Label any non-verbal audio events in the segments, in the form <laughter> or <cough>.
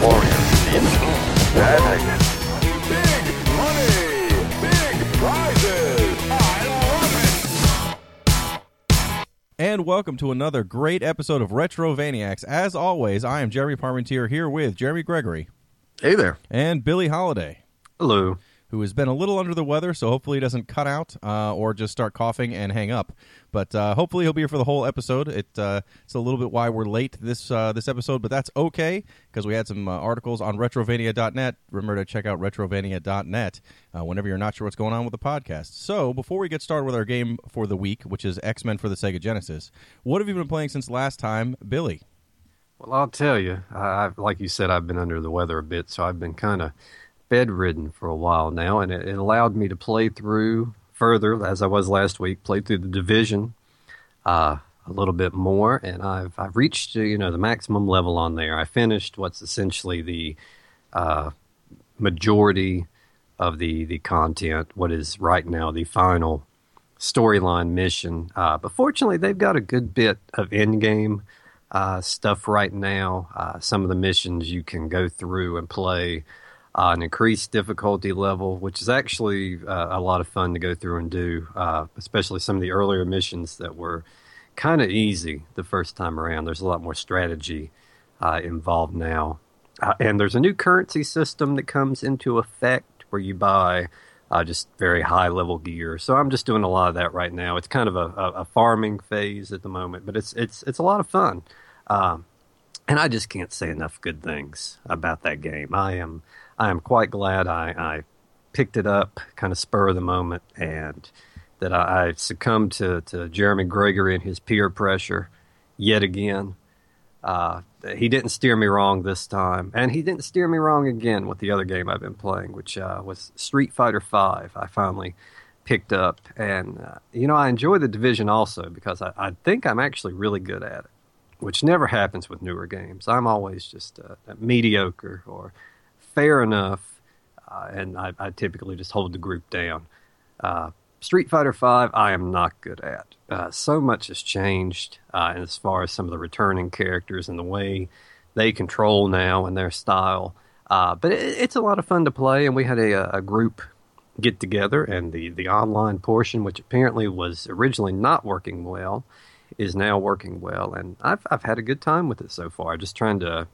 Warriors in. Bad welcome to another great episode of Retro Vaniacs. As always, I am Jeremy Parmentier here with Jeremy Gregory Hey there. and Billy Holiday, Hello. Who has been a little under the weather, so hopefully he doesn't cut out uh, or just start coughing and hang up. But uh, hopefully he'll be here for the whole episode. It, uh, it's a little bit why we're late this uh, this episode, but that's okay because we had some uh, articles on retrovania.net. Remember to check out retrovania.net uh, whenever you're not sure what's going on with the podcast. So before we get started with our game for the week, which is X Men for the Sega Genesis, what have you been playing since last time, Billy? Well, I'll tell you, I, like you said, I've been under the weather a bit, so I've been kind of bedridden for a while now, and it, it allowed me to play through further, as I was last week, play through the division uh, a little bit more, and I've I've reached uh, you know the maximum level on there. I finished what's essentially the uh, majority of the the content. What is right now the final storyline mission. Uh, but fortunately, they've got a good bit of in game uh, stuff right now. Uh, some of the missions you can go through and play uh, an increased difficulty level, which is actually uh, a lot of fun to go through and do, uh, especially some of the earlier missions that were kind of easy the first time around. There's a lot more strategy uh, involved now. Uh, and there's a new currency system that comes into effect where you buy uh, just very high level gear. So I'm just doing a lot of that right now. It's kind of a, a, farming phase at the moment, but it's it's it's a lot of fun. Um, and I just can't say enough good things about that game. I am I am quite glad I, I picked it up, kind of spur of the moment, and that I, I succumbed to, to Jeremy Gregory and his peer pressure yet again. Uh, he didn't steer me wrong this time, and he didn't steer me wrong again with the other game I've been playing, which uh, was Street Fighter Five. I finally picked up, and uh, you know I enjoy the division also because I, I think I'm actually really good at it, which never happens with newer games. I'm always just uh, mediocre or fair enough, uh, and I, I typically just hold the group down. Uh, Street Fighter Five, I am not good at. Uh, so much has changed uh, as far as some of the returning characters and the way they control now and their style. Uh, but it, it's a lot of fun to play, and we had a, a group get together, and the the online portion, which apparently was originally not working well, is now working well, and I've I've had a good time with it so far. Just trying to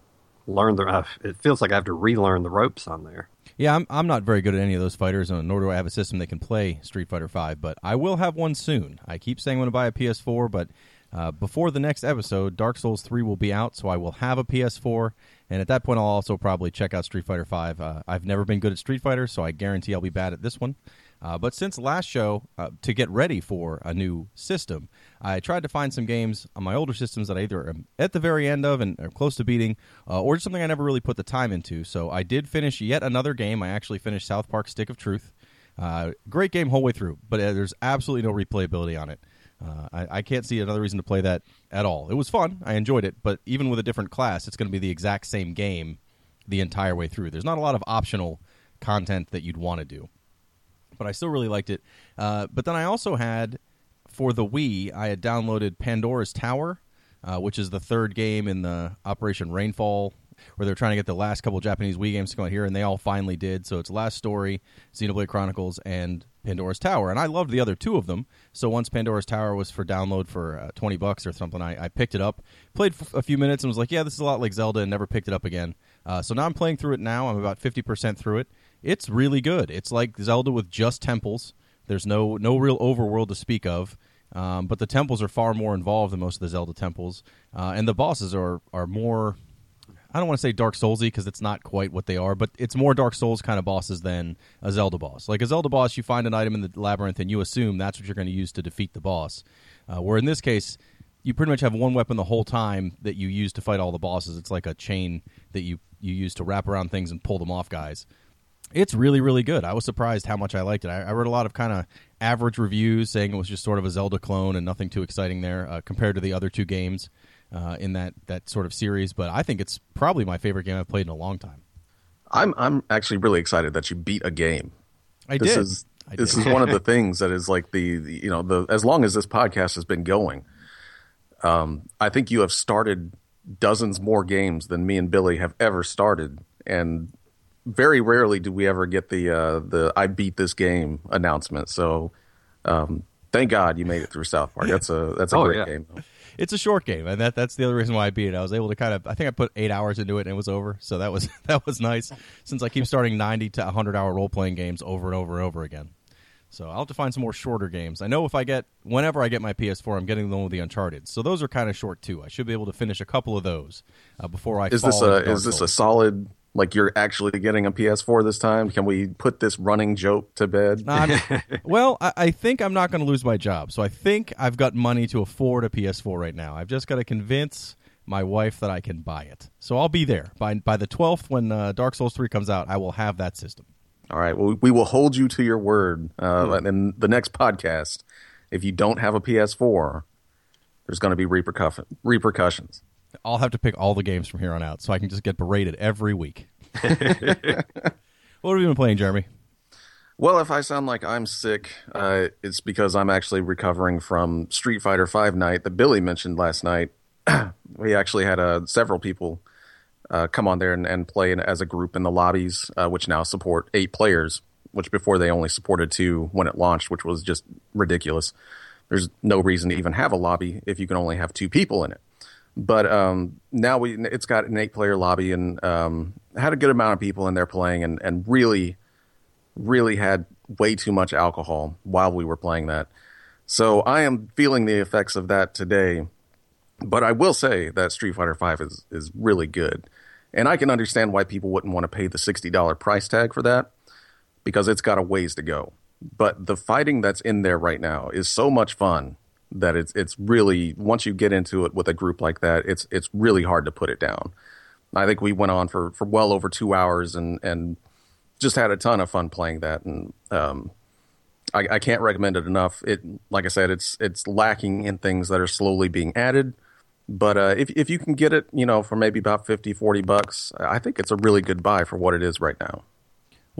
learn the. Uh, it feels like I have to relearn the ropes on there. Yeah, I'm, I'm not very good at any of those fighters, uh, nor do I have a system that can play Street Fighter V, but I will have one soon. I keep saying I'm going to buy a PS4, but uh, before the next episode, Dark Souls 3 will be out, so I will have a PS4, and at that point, I'll also probably check out Street Fighter V. Uh, I've never been good at Street Fighter, so I guarantee I'll be bad at this one. Uh, but since last show, uh, to get ready for a new system, I tried to find some games on my older systems that I either am at the very end of and are close to beating, uh, or something I never really put the time into. So I did finish yet another game. I actually finished South Park Stick of Truth. Uh, great game whole way through, but uh, there's absolutely no replayability on it. Uh, I, I can't see another reason to play that at all. It was fun. I enjoyed it, but even with a different class, it's going to be the exact same game the entire way through. There's not a lot of optional content that you'd want to do but I still really liked it. Uh, but then I also had for the Wii, I had downloaded Pandora's Tower, uh, which is the third game in the Operation Rainfall, where they're trying to get the last couple Japanese Wii games to come out here, and they all finally did. So it's Last Story, Xenoblade Chronicles, and Pandora's Tower. And I loved the other two of them. So once Pandora's Tower was for download for uh, 20 bucks or something, I, I picked it up, played f- a few minutes, and was like, yeah, this is a lot like Zelda, and never picked it up again. Uh, so now I'm playing through it now. I'm about 50% through it it's really good. It's like Zelda with just temples. There's no no real overworld to speak of, um, but the temples are far more involved than most of the Zelda temples, uh, and the bosses are are more. I don't want to say Dark Soulsy because it's not quite what they are, but it's more Dark Souls kind of bosses than a Zelda boss. Like a Zelda boss, you find an item in the labyrinth and you assume that's what you're going to use to defeat the boss. Uh, where in this case, you pretty much have one weapon the whole time that you use to fight all the bosses. It's like a chain that you you use to wrap around things and pull them off guys it's really really good i was surprised how much i liked it i, I read a lot of kind of average reviews saying it was just sort of a zelda clone and nothing too exciting there uh, compared to the other two games uh, in that that sort of series. But I think it's probably my favorite game I've played in a long time. I'm I'm actually really excited that you beat a game. I this did. is I this did. is one of the <laughs> things that is like the, the you know the as long as this podcast has been going, um, I think you have started dozens more games than me and Billy have ever started, and very rarely do we ever get the uh, the I beat this game announcement. So. Um, Thank God you made it through South Park. That's a that's a Oh, great yeah. game. Though. it's a short game, and that that's the other reason why I beat it. I was able to kind of I think I put eight hours into it and it was over, so that was <laughs> that was nice. Since I keep starting ninety to hundred hour role playing games over and over and over again, so I'll have to find some more shorter games. I know if I get whenever I get my PS4, I'm getting the one with the Uncharted, so those are kind of short too. I should be able to finish a couple of those uh, before I Is fall this a is this a solid like you're actually getting a PS4 this time? Can we put this running joke to bed? <laughs> Well, I, I think I'm not going to lose my job, so I think I've got money to afford a PS4 right now. I've just got to convince my wife that I can buy it. So I'll be there by by the 12th when uh, Dark Souls 3 comes out. I will have that system. All right. Well, we will hold you to your word. Uh, In the next podcast, if you don't have a PS4, there's going to be repercussions. I'll have to pick all the games from here on out, so I can just get berated every week. <laughs> what have you been playing, Jeremy? Well, if I sound like I'm sick, uh, it's because I'm actually recovering from Street Fighter Five night that Billy mentioned last night. <clears throat> we actually had uh, several people uh, come on there and, and play in, as a group in the lobbies, uh, which now support eight players, which before they only supported two when it launched, which was just ridiculous. There's no reason to even have a lobby if you can only have two people in it. But um, now we it's got an eight player lobby and um, had a good amount of people in there playing and, and really really had way too much alcohol while we were playing that. So I am feeling the effects of that today. But I will say that Street Fighter V is is really good. And I can understand why people wouldn't want to pay the $60 price tag for that because it's got a ways to go. But the fighting that's in there right now is so much fun that it's it's really once you get into it with a group like that, it's it's really hard to put it down. I think we went on for, for well over two hours and, and just had a ton of fun playing that, and um, I, I can't recommend it enough. It, like I said, it's it's lacking in things that are slowly being added, but uh, if if you can get it, you know, for maybe about 50, 40 bucks, I think it's a really good buy for what it is right now.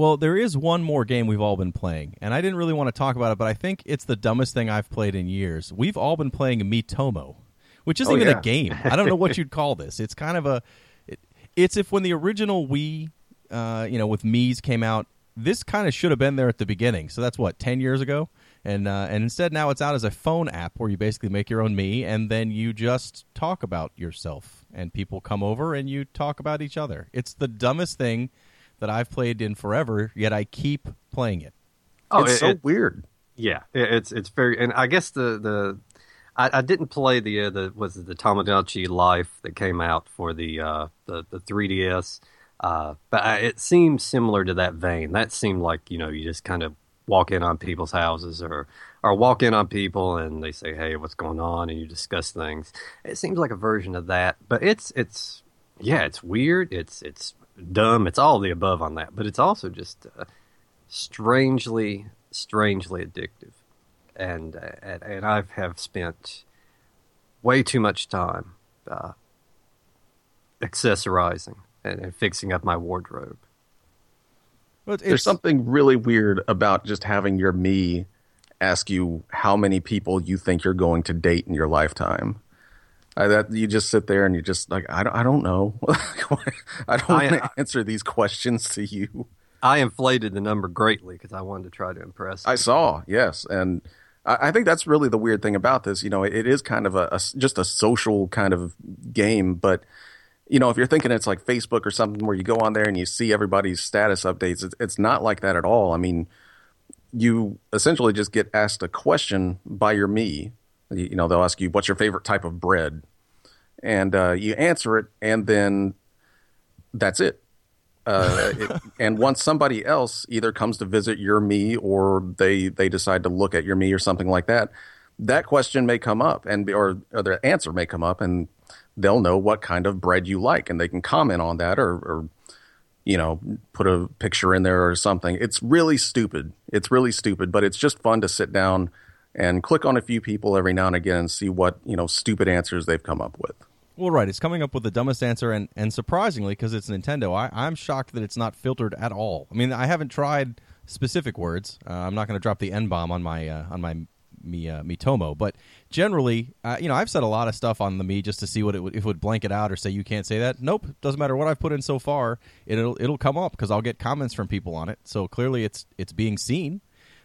Well, there is one more game we've all been playing, and I didn't really want to talk about it, but I think it's the dumbest thing I've played in years. We've all been playing Miitomo, which isn't Oh, even yeah. a game. I don't know what you'd call this. It's kind of a. It, it's if when the original Wii, uh, you know, with Mii's came out, this kind of should have been there at the beginning. So that's what ten years ago, and uh, and instead now it's out as a phone app where you basically make your own Mii, and then you just talk about yourself, and people come over and you talk about each other. It's the dumbest thing that I've played in forever, yet I keep playing it. Oh, it's it- so it- weird. Yeah, it- it's it's very, and I guess the the I, I didn't play the uh, the was it the Tomodachi Life that came out for the uh, the the 3DS, uh, but I, it seemed similar to that vein. That seemed like you know you just kind of walk in on people's houses or or walk in on people and they say hey what's going on and you discuss things. It seems like a version of that, but it's it's yeah it's weird. It's it's dumb. It's all the above on that, but it's also just. Uh, strangely, strangely addictive, and uh, and, and I have spent way too much time uh, accessorizing and, and fixing up my wardrobe. But There's something really weird about just having your Mii ask you how many people you think you're going to date in your lifetime. Uh, that you just sit there and you're just like I don't I don't know. <laughs> I don't want to answer these questions to you. I inflated the number greatly because I wanted to try to impress. I saw, yes, and I, I think that's really the weird thing about this. You know, it, it is kind of a, a just a social kind of game, but you know, if you're thinking it's like Facebook or something where you go on there and you see everybody's status updates, it's, it's not like that at all. I mean, you essentially just get asked a question by your Mii. You, you know, they'll ask you, "What's your favorite type of bread?" and uh, you answer it, and then that's it. Uh, it, <laughs> and once somebody else either comes to visit your Mii or they they decide to look at your Mii or something like that, that question may come up and or, or the answer may come up and they'll know what kind of bread you like and they can comment on that or, or you know put a picture in there or something. It's really stupid. It's really stupid, but it's just fun to sit down and click on a few people every now and again and see what you know stupid answers they've come up with. Well, right. It's coming up with the dumbest answer, and, and surprisingly, because it's Nintendo, I, I'm shocked that it's not filtered at all. I mean, I haven't tried specific words. Uh, I'm not going to drop the N bomb on my uh, on my Mii uh, Miitomo, but generally, uh, you know, I've said a lot of stuff on the Mii just to see what it would if it would blank it out or say you can't say that. Nope, doesn't matter what I've put in so far. It'll it'll come up because I'll get comments from people on it. So clearly, it's it's being seen.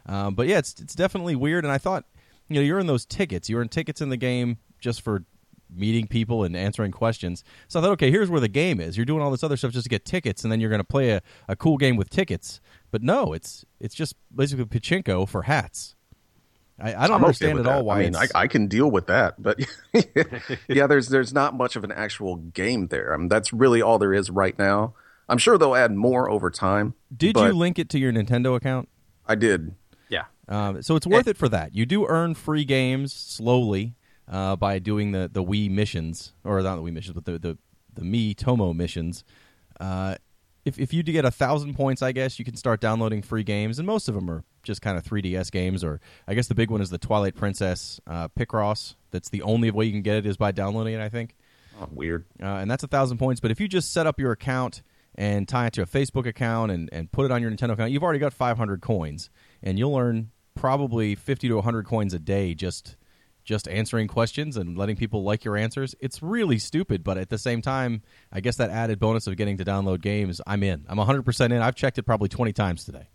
Um, but yeah, it's it's definitely weird. And I thought, you know, you're in those tickets. You're in tickets in the game just for meeting people and answering questions. So I thought, okay, here's where the game is. You're doing all this other stuff just to get tickets, and then you're going to play a, a cool game with tickets. But no, it's it's just basically pachinko for hats. I, I don't I'm understand with at all that. why I mean, I, I can deal with that, but <laughs> yeah, there's there's not much of an actual game there. I mean, that's really all there is right now. I'm sure they'll add more over time. Did you link it to your Nintendo account? I did. Um, so it's worth it for that. You do earn free games slowly uh, by doing the the Wii missions, or not the Wii missions, but the the the Miitomo missions. Uh, if if you do get a thousand points, I guess you can start downloading free games, and most of them are just kind of 3DS games. Or I guess the big one is the Twilight Princess uh, Picross. That's the only way you can get it is by downloading it. I think Oh, weird. uh, and that's a thousand points. But if you just set up your account and tie it to a Facebook account and, and put it on your Nintendo account, you've already got 500 coins, and you'll earn probably 50 to 100 coins a day just just answering questions and letting people like your answers. It's really stupid, but at the same time, I guess that added bonus of getting to download games, I'm in. I'm 100% in. I've checked it probably 20 times today.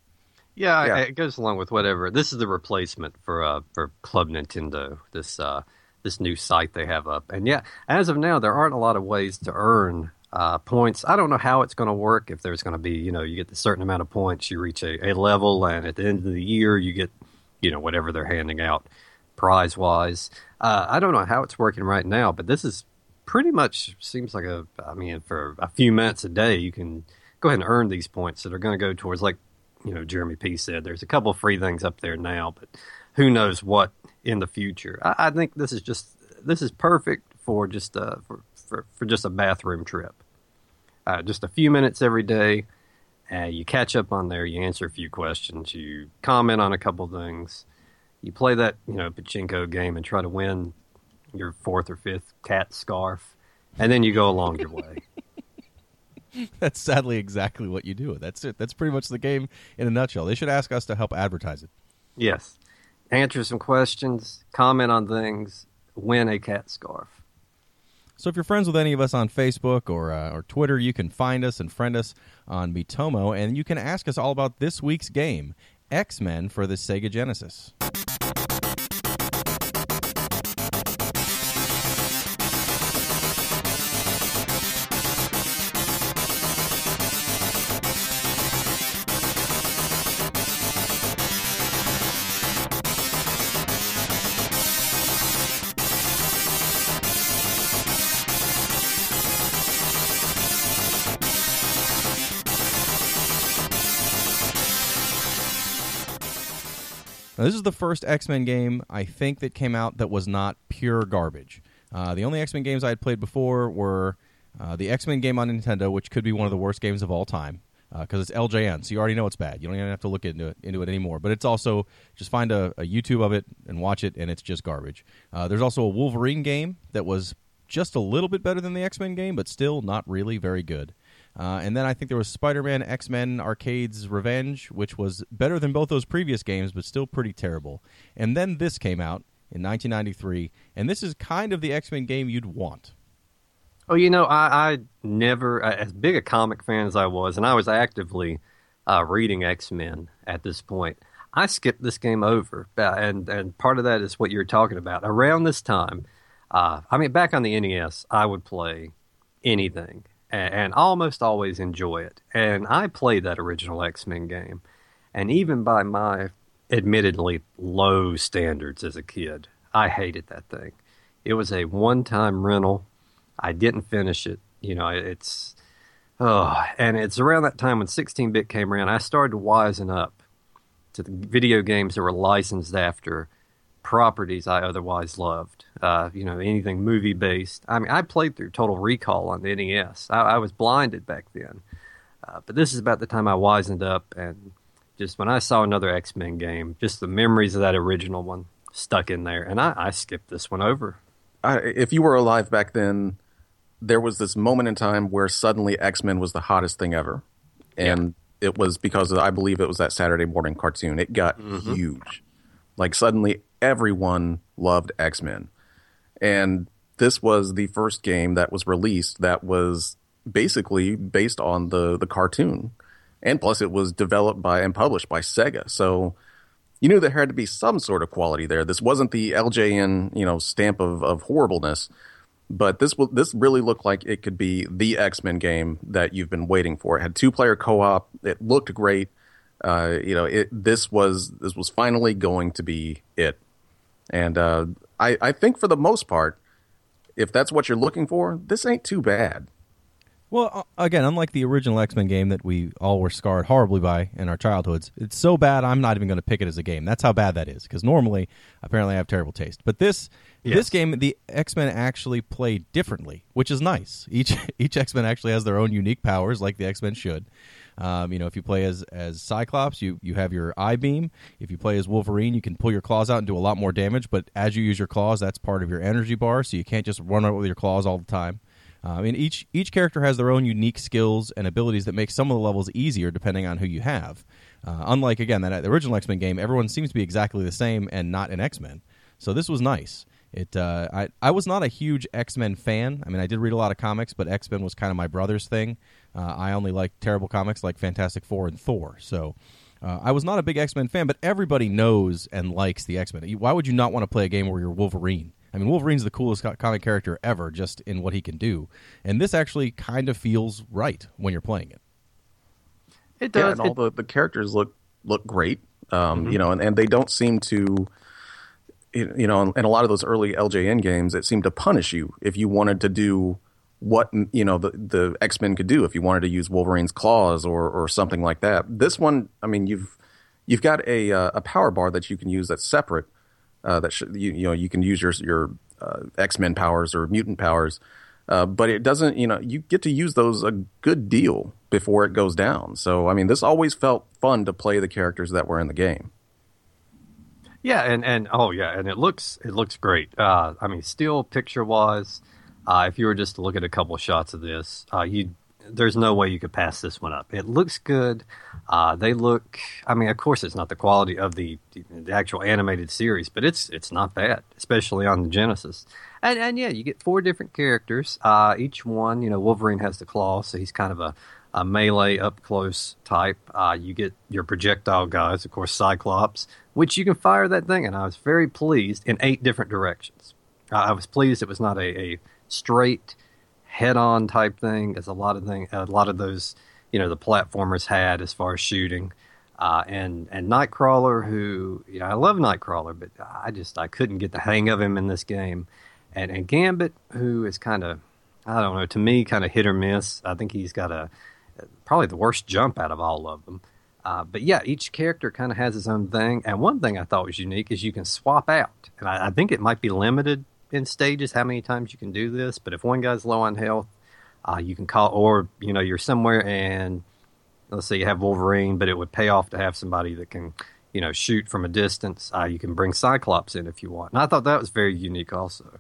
Yeah, Yeah. it goes along with whatever. This is the replacement for uh for Club Nintendo. This uh this new site they have up, and yeah, as of now, there aren't a lot of ways to earn uh, points. I don't know how it's going to work. If there's going to be, you know, you get a certain amount of points, you reach a, a level, and at the end of the year, you get, you know, whatever they're handing out prize wise. Uh, I don't know how it's working right now, but this is pretty much seems like a. I mean, for a few minutes a day, you can go ahead and earn these points that are going to go towards like you know Jeremy P said. There's a couple free things up there now, but who knows what in the future. I, I think this is just this is perfect for just uh for for, for just a bathroom trip. Uh, just a few minutes every day. Uh, you catch up on there. You answer a few questions. You comment on a couple things. You play that you know pachinko game and try to win your fourth or fifth cat scarf, and then you go along your <laughs> way. That's sadly exactly what you do. That's it. That's pretty much the game in a nutshell. They should ask us to help advertise it. Yes. Answer some questions, comment on things, win a cat scarf. So if you're friends with any of us on Facebook or uh, or Twitter, you can find us and friend us on Miitomo, and you can ask us all about this week's game, X Men for the Sega Genesis. Now, this is the first X Men game I think that came out that was not pure garbage. Uh, the only X Men games I had played before were uh, the X Men game on Nintendo, which could be one of the worst games of all time because it's LJN, so you already know it's bad. You don't even have to look into it, into it anymore. But it's also just find a, a YouTube of it and watch it, and it's just garbage. Uh, there's also a Wolverine game that was just a little bit better than the X Men game, but still not really very good. Uh, and then I think there was Spider Man X Men Arcades Revenge, which was better than both those previous games, but still pretty terrible. And then this came out in 1993, and this is kind of the X Men game you'd want. Oh, you know, I, I never, as big a comic fan as I was, and I was actively uh, reading X Men at this point, I skipped this game over. Uh, and, and part of that is what you're talking about. Around this time, uh, I mean, back on the NES, I would play anything and, and almost always enjoy it. And I played that original X Men game. And even by my admittedly low standards as a kid, I hated that thing. It was a one time rental. I didn't finish it. You know, it's oh, and it's around that time when 16-bit came around. I started to wisen up to the video games that were licensed after properties I otherwise loved. Uh, you know, anything movie based. I mean, I played through Total Recall on the NES. I, I was blinded back then, uh, but this is about the time I wisened up and just when I saw another X Men game, just the memories of that original one stuck in there, and I, I skipped this one over. I, if you were alive back then, there was this moment in time where suddenly X Men was the hottest thing ever, and it was because of, I believe it was that Saturday morning cartoon. It got huge, like suddenly everyone loved X Men, and this was the first game that was released that was basically based on the the cartoon, and plus it was developed by and published by Sega, so you knew there had to be some sort of quality there. This wasn't the LJN, you know, stamp of, of horribleness, but this this really looked like it could be the X Men game that you've been waiting for. It had two player co op. It looked great. Uh, you know, it this was this was finally going to be it. And uh, I I think for the most part, if that's what you're looking for, this ain't too bad. Well, uh, again, unlike the original X Men game that we all were scarred horribly by in our childhoods, it's so bad I'm not even going to pick it as a game. That's how bad that is. Because normally, apparently, I have terrible taste. But this this game, the X Men actually play differently, which is nice. Each <laughs> each X Men actually has their own unique powers, like the X Men should. Um, you know, if you play as as Cyclops, you you have your eye beam. If you play as Wolverine, you can pull your claws out and do a lot more damage. But as you use your claws, that's part of your energy bar, so you can't just run out with your claws all the time. Uh, I mean, each each character has their own unique skills and abilities that make some of the levels easier depending on who you have. Uh, unlike again that the original X Men game, everyone seems to be exactly the same and not an X Men. So this was nice. It uh, I I was not a huge X Men fan. I mean, I did read a lot of comics, but X Men was kind of my brother's thing. Uh, I only liked terrible comics like Fantastic Four and Thor. So. Uh, I was not a big X Men fan, but everybody knows and likes the X Men. Why would you not want to play a game where you're Wolverine? I mean, Wolverine's the coolest co- comic character ever, just in what he can do. And this actually kind of feels right when you're playing it. It Yeah, does. and all the, the characters look look great. Um, You know, and, and they don't seem to, you know, in a lot of those early LJN games, it seemed to punish you if you wanted to do what you know the the X Men could do. If you wanted to use Wolverine's claws or or something like that. This one, I mean, you've you've got a uh, a power bar that you can use that's separate. Uh, that should, you you know you can use your your uh, X Men powers or mutant powers. Uh, but it doesn't, you know, you get to use those a good deal before it goes down. So, I mean, this always felt fun to play the characters that were in the game. Yeah, and and oh yeah, and it looks it looks great. Uh, I mean, still picture wise, uh, if you were just to look at a couple shots of this, uh, you there's no way you could pass this one up. It looks good. Uh, they look. I mean, of course, it's not the quality of the the actual animated series, but it's it's not bad, especially on the Genesis. And and yeah, you get four different characters. Uh, each one, you know, Wolverine has the claw, so he's kind of a a melee up close type. Uh, you get your projectile guys, of course, Cyclops, which you can fire that thing, and I was very pleased in eight different directions. I was pleased it was not a, a straight head-on type thing, as a lot of thing, a lot of those, you know, the platformers had as far as shooting. Uh, and and Nightcrawler, who you know, I love Nightcrawler, but I just I couldn't get the hang of him in this game. And and Gambit, who is kind of, I don't know, to me, kind of hit or miss. I think he's got a probably the worst jump out of all of them. Uh, but yeah, each character kind of has his own thing. And one thing I thought was unique is you can swap out. And I, I think it might be limited in stages how many times you can do this. But if one guy's low on health, uh, you can call, or you know, you're somewhere and let's say you have Wolverine, but it would pay off to have somebody that can, you know, shoot from a distance. Uh, you can bring Cyclops in if you want. And I thought that was very unique also.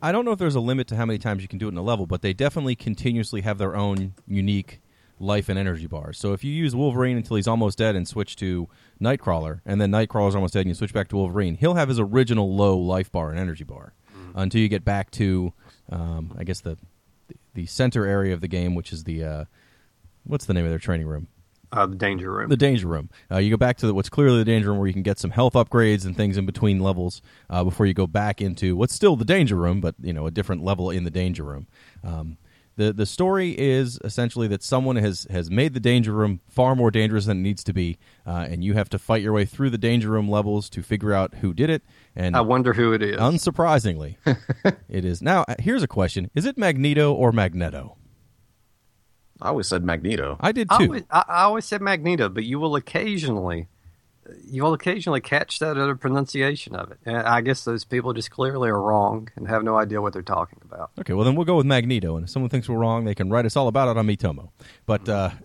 I don't know if there's a limit to how many times you can do it in a level, but they definitely continuously have their own unique life and energy bars. So if you use Wolverine until he's almost dead and switch to Nightcrawler, and then Nightcrawler's almost dead and you switch back to Wolverine, he'll have his original low life bar and energy bar until you get back to, um, I guess the the center area of the game, which is the uh, what's the name of their training room? Uh, the danger room. The danger room. Uh, you go back to the, what's clearly the danger room, where you can get some health upgrades and things in between levels uh, before you go back into what's still the danger room, but you know a different level in the danger room. Um, the the story is essentially that someone has has made the danger room far more dangerous than it needs to be, uh, and you have to fight your way through the danger room levels to figure out who did it. And I wonder who it is. unsurprisingly, <laughs> it is now. uh, Here's a question: Is it Magneto or Magneto? I always said Magneto. I did I too. always, I, I always said Magneto, but you will occasionally, you will occasionally catch that other pronunciation of it. And I guess those people just clearly are wrong and have no idea what they're talking about. Okay, well then we'll go with Magneto, and if someone thinks we're wrong, they can write us all about it on Miitomo. But uh, <laughs>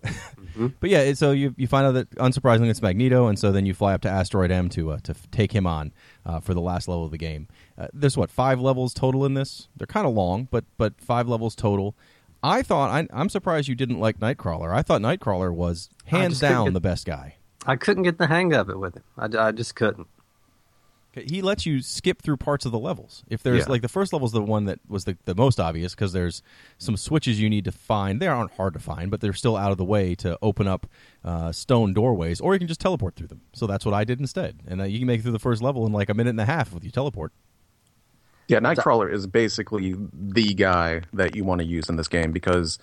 But yeah, so you you find out that unsurprisingly it's Magneto, and so then you fly up to Asteroid M to uh, to take him on uh, for the last level of the game. Uh, there's what five levels total in this. They're kind of long, but but five levels total. I thought I, I'm surprised you didn't like Nightcrawler. I thought Nightcrawler was hands down get- the best guy. I couldn't get the hang of it with him. I, I just couldn't. He lets you skip through parts of the levels. If there's Yeah. like the first level is the one that was the, the most obvious because there's some switches you need to find. They aren't hard to find, but they're still out of the way to open up uh, stone doorways, or you can just teleport through them. So that's what I did instead, and uh, you can make it through the first level in like a minute and a half with you teleport. Yeah, Nightcrawler is basically the guy that you want to use in this game because,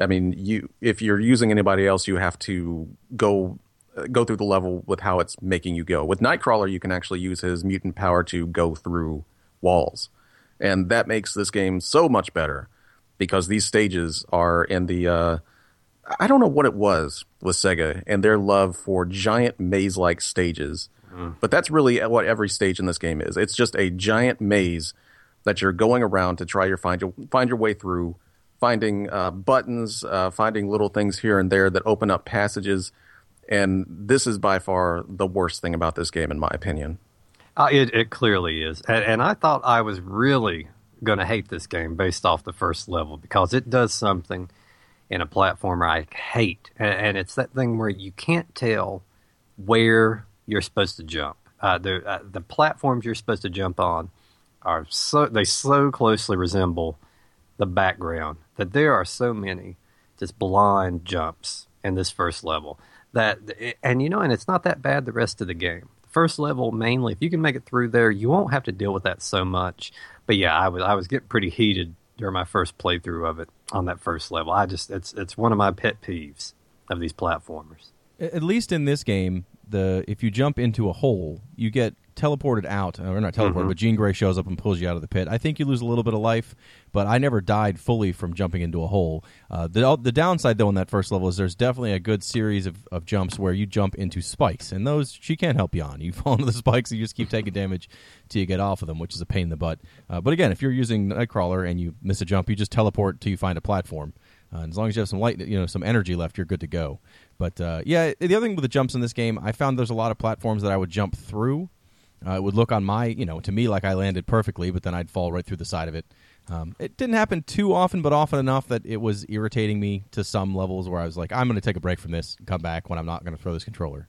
I mean, you if you're using anybody else, you have to go go through the level with how it's making you go. With Nightcrawler, you can actually use his mutant power to go through walls, and that makes this game so much better because these stages are in the. Uh, I don't know what it was with Sega and their love for giant maze-like stages, but that's really what every stage in this game is. It's just a giant maze that you're going around to try your find your find your way through, finding uh, buttons, uh, finding little things here and there that open up passages. And this is by far the worst thing about this game, in my opinion. Uh, it, it clearly is. And, and I thought I was really going to hate this game based off the first level because it does something in a platformer I hate. And, and it's that thing where you can't tell where you're supposed to jump. Uh, the, uh, the platforms you're supposed to jump on are so, they so closely resemble the background that there are so many just blind jumps in this first level that and you know and it's not that bad the rest of the game. The first level mainly if you can make it through there you won't have to deal with that so much. But yeah i was i was getting pretty heated during my first playthrough of it on that first level. I just it's it's one of my pet peeves of these platformers. At least in this game, the if you jump into a hole, you get teleported out, or not teleported, but Jean Grey shows up and pulls you out of the pit. I think you lose a little bit of life, but I never died fully from jumping into a hole. Uh, the the downside though in that first level is there's definitely a good series of, of jumps where you jump into spikes, and those she can't help you on. You <laughs> fall into the spikes, and you just keep taking damage till you get off of them, which is a pain in the butt. Uh, but again, if you're using Nightcrawler and you miss a jump, you just teleport till you find a platform. Uh, and as long as you have some light, you know, some energy left, you're good to go. But uh, yeah, the other thing with the jumps in this game, I found there's a lot of platforms that I would jump through. Uh, it would look on my, you know, to me like I landed perfectly, but then I'd fall right through the side of it. Um, it didn't happen too often, but often enough that it was irritating me to some levels where I was like, I'm going to take a break from this and come back when I'm not going to throw this controller.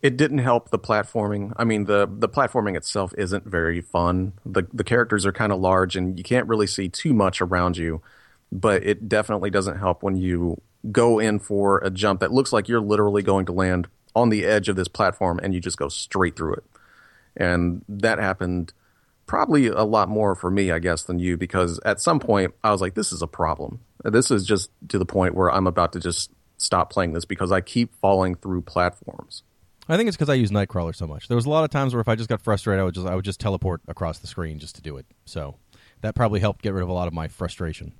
It didn't help the platforming. I mean, the the platforming itself isn't very fun. the The characters are kind of large, and you can't really see too much around you. But it definitely doesn't help when you go in for a jump that looks like you're literally going to land on the edge of this platform, and you just go straight through it. And that happened probably a lot more for me, I guess, than you, because at some point I was like, "This is a problem. This is just to the point where I'm about to just stop playing this because I keep falling through platforms." I think it's because I use Nightcrawler so much. There was a lot of times where if I just got frustrated, I would just I would just teleport across the screen just to do it. So that probably helped get rid of a lot of my frustration.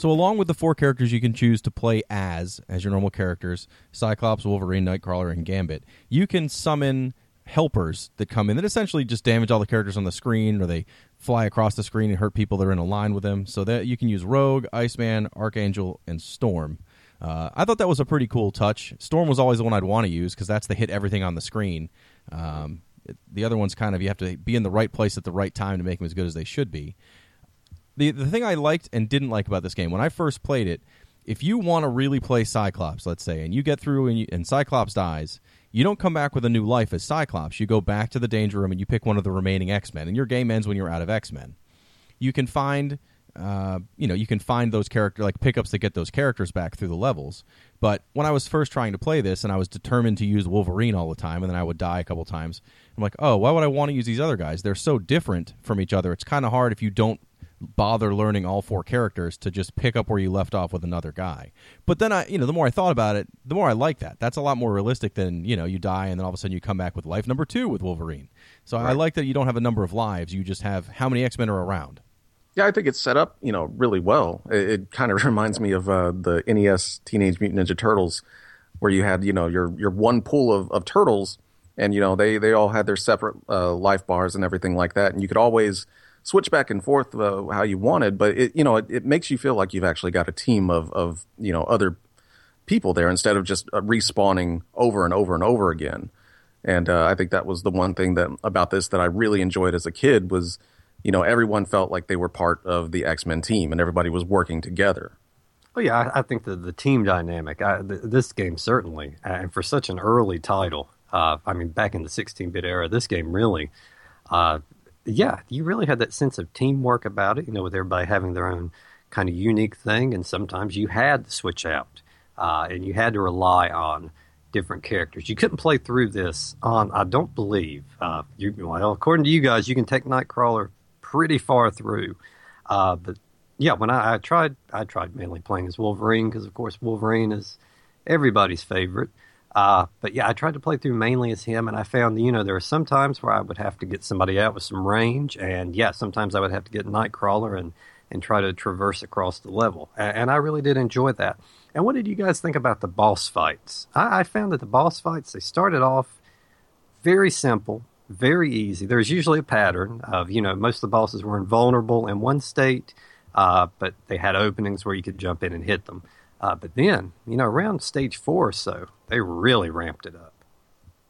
So, along with the four characters you can choose to play as, as your normal characters Cyclops, Wolverine, Nightcrawler, and Gambit, you can summon helpers that come in that essentially just damage all the characters on the screen or they fly across the screen and hurt people that are in a line with them. So, that you can use Rogue, Iceman, Archangel, and Storm. Uh, I thought that was a pretty cool touch. Storm was always the one I'd want to use because that's the hit everything on the screen. Um, the other one's kind of you have to be in the right place at the right time to make them as good as they should be the the thing I liked and didn't like about this game when I first played it, if you want to really play Cyclops, let's say, and you get through and, you, and Cyclops dies, you don't come back with a new life as Cyclops. You go back to the Danger Room and you pick one of the remaining X Men, and your game ends when you're out of X Men. You can find. Uh, you know, you can find those character like pickups that get those characters back through the levels. But when I was first trying to play this, and I was determined to use Wolverine all the time, and then I would die a couple times, I'm like, oh, why would I want to use these other guys? They're so different from each other. It's kind of hard if you don't bother learning all four characters to just pick up where you left off with another guy. But then I, you know, the more I thought about it, the more I like that. That's a lot more realistic than you know you die and then all of a sudden you come back with life number two with Wolverine. So I like that you don't have a number of lives. You just have how many X Men are around. Yeah, I think it's set up, you know, really well. It, it kind of <laughs> reminds me of uh, the NES Teenage Mutant Ninja Turtles, where you had, you know, your your one pool of, of turtles, and you know they they all had their separate uh, life bars and everything like that, and you could always switch back and forth uh, how you wanted. But it, you know, it, it makes you feel like you've actually got a team of of you know other people there instead of just uh, respawning over and over and over again. And uh, I think that was the one thing that about this that I really enjoyed as a kid was, you know, everyone felt like they were part of the X Men team and everybody was working together. Oh yeah, I, I think the the team dynamic. I, th- this game certainly, and for such an early title, uh, I mean, back in the 16-bit era, this game really, uh, yeah, you really had that sense of teamwork about it. You know, with everybody having their own kind of unique thing, and sometimes you had to switch out, uh, and you had to rely on different characters. You couldn't play through this on. I don't believe. Uh, you well, according to you guys, you can take Nightcrawler pretty far through, uh, but yeah, when I, I tried, I tried mainly playing as Wolverine because, of course, Wolverine is everybody's favorite. Uh, but yeah, I tried to play through mainly as him, and I found you know there are some times where I would have to get somebody out with some range, and yeah, sometimes I would have to get Nightcrawler and and try to traverse across the level, and, and I really did enjoy that. And what did you guys think about the boss fights? I, I found that the boss fights they started off very simple, very easy. There's usually a pattern of you know most of the bosses were invulnerable in one state, uh, but they had openings where you could jump in and hit them. Uh, but then, you know, around stage four or so, they really ramped it up.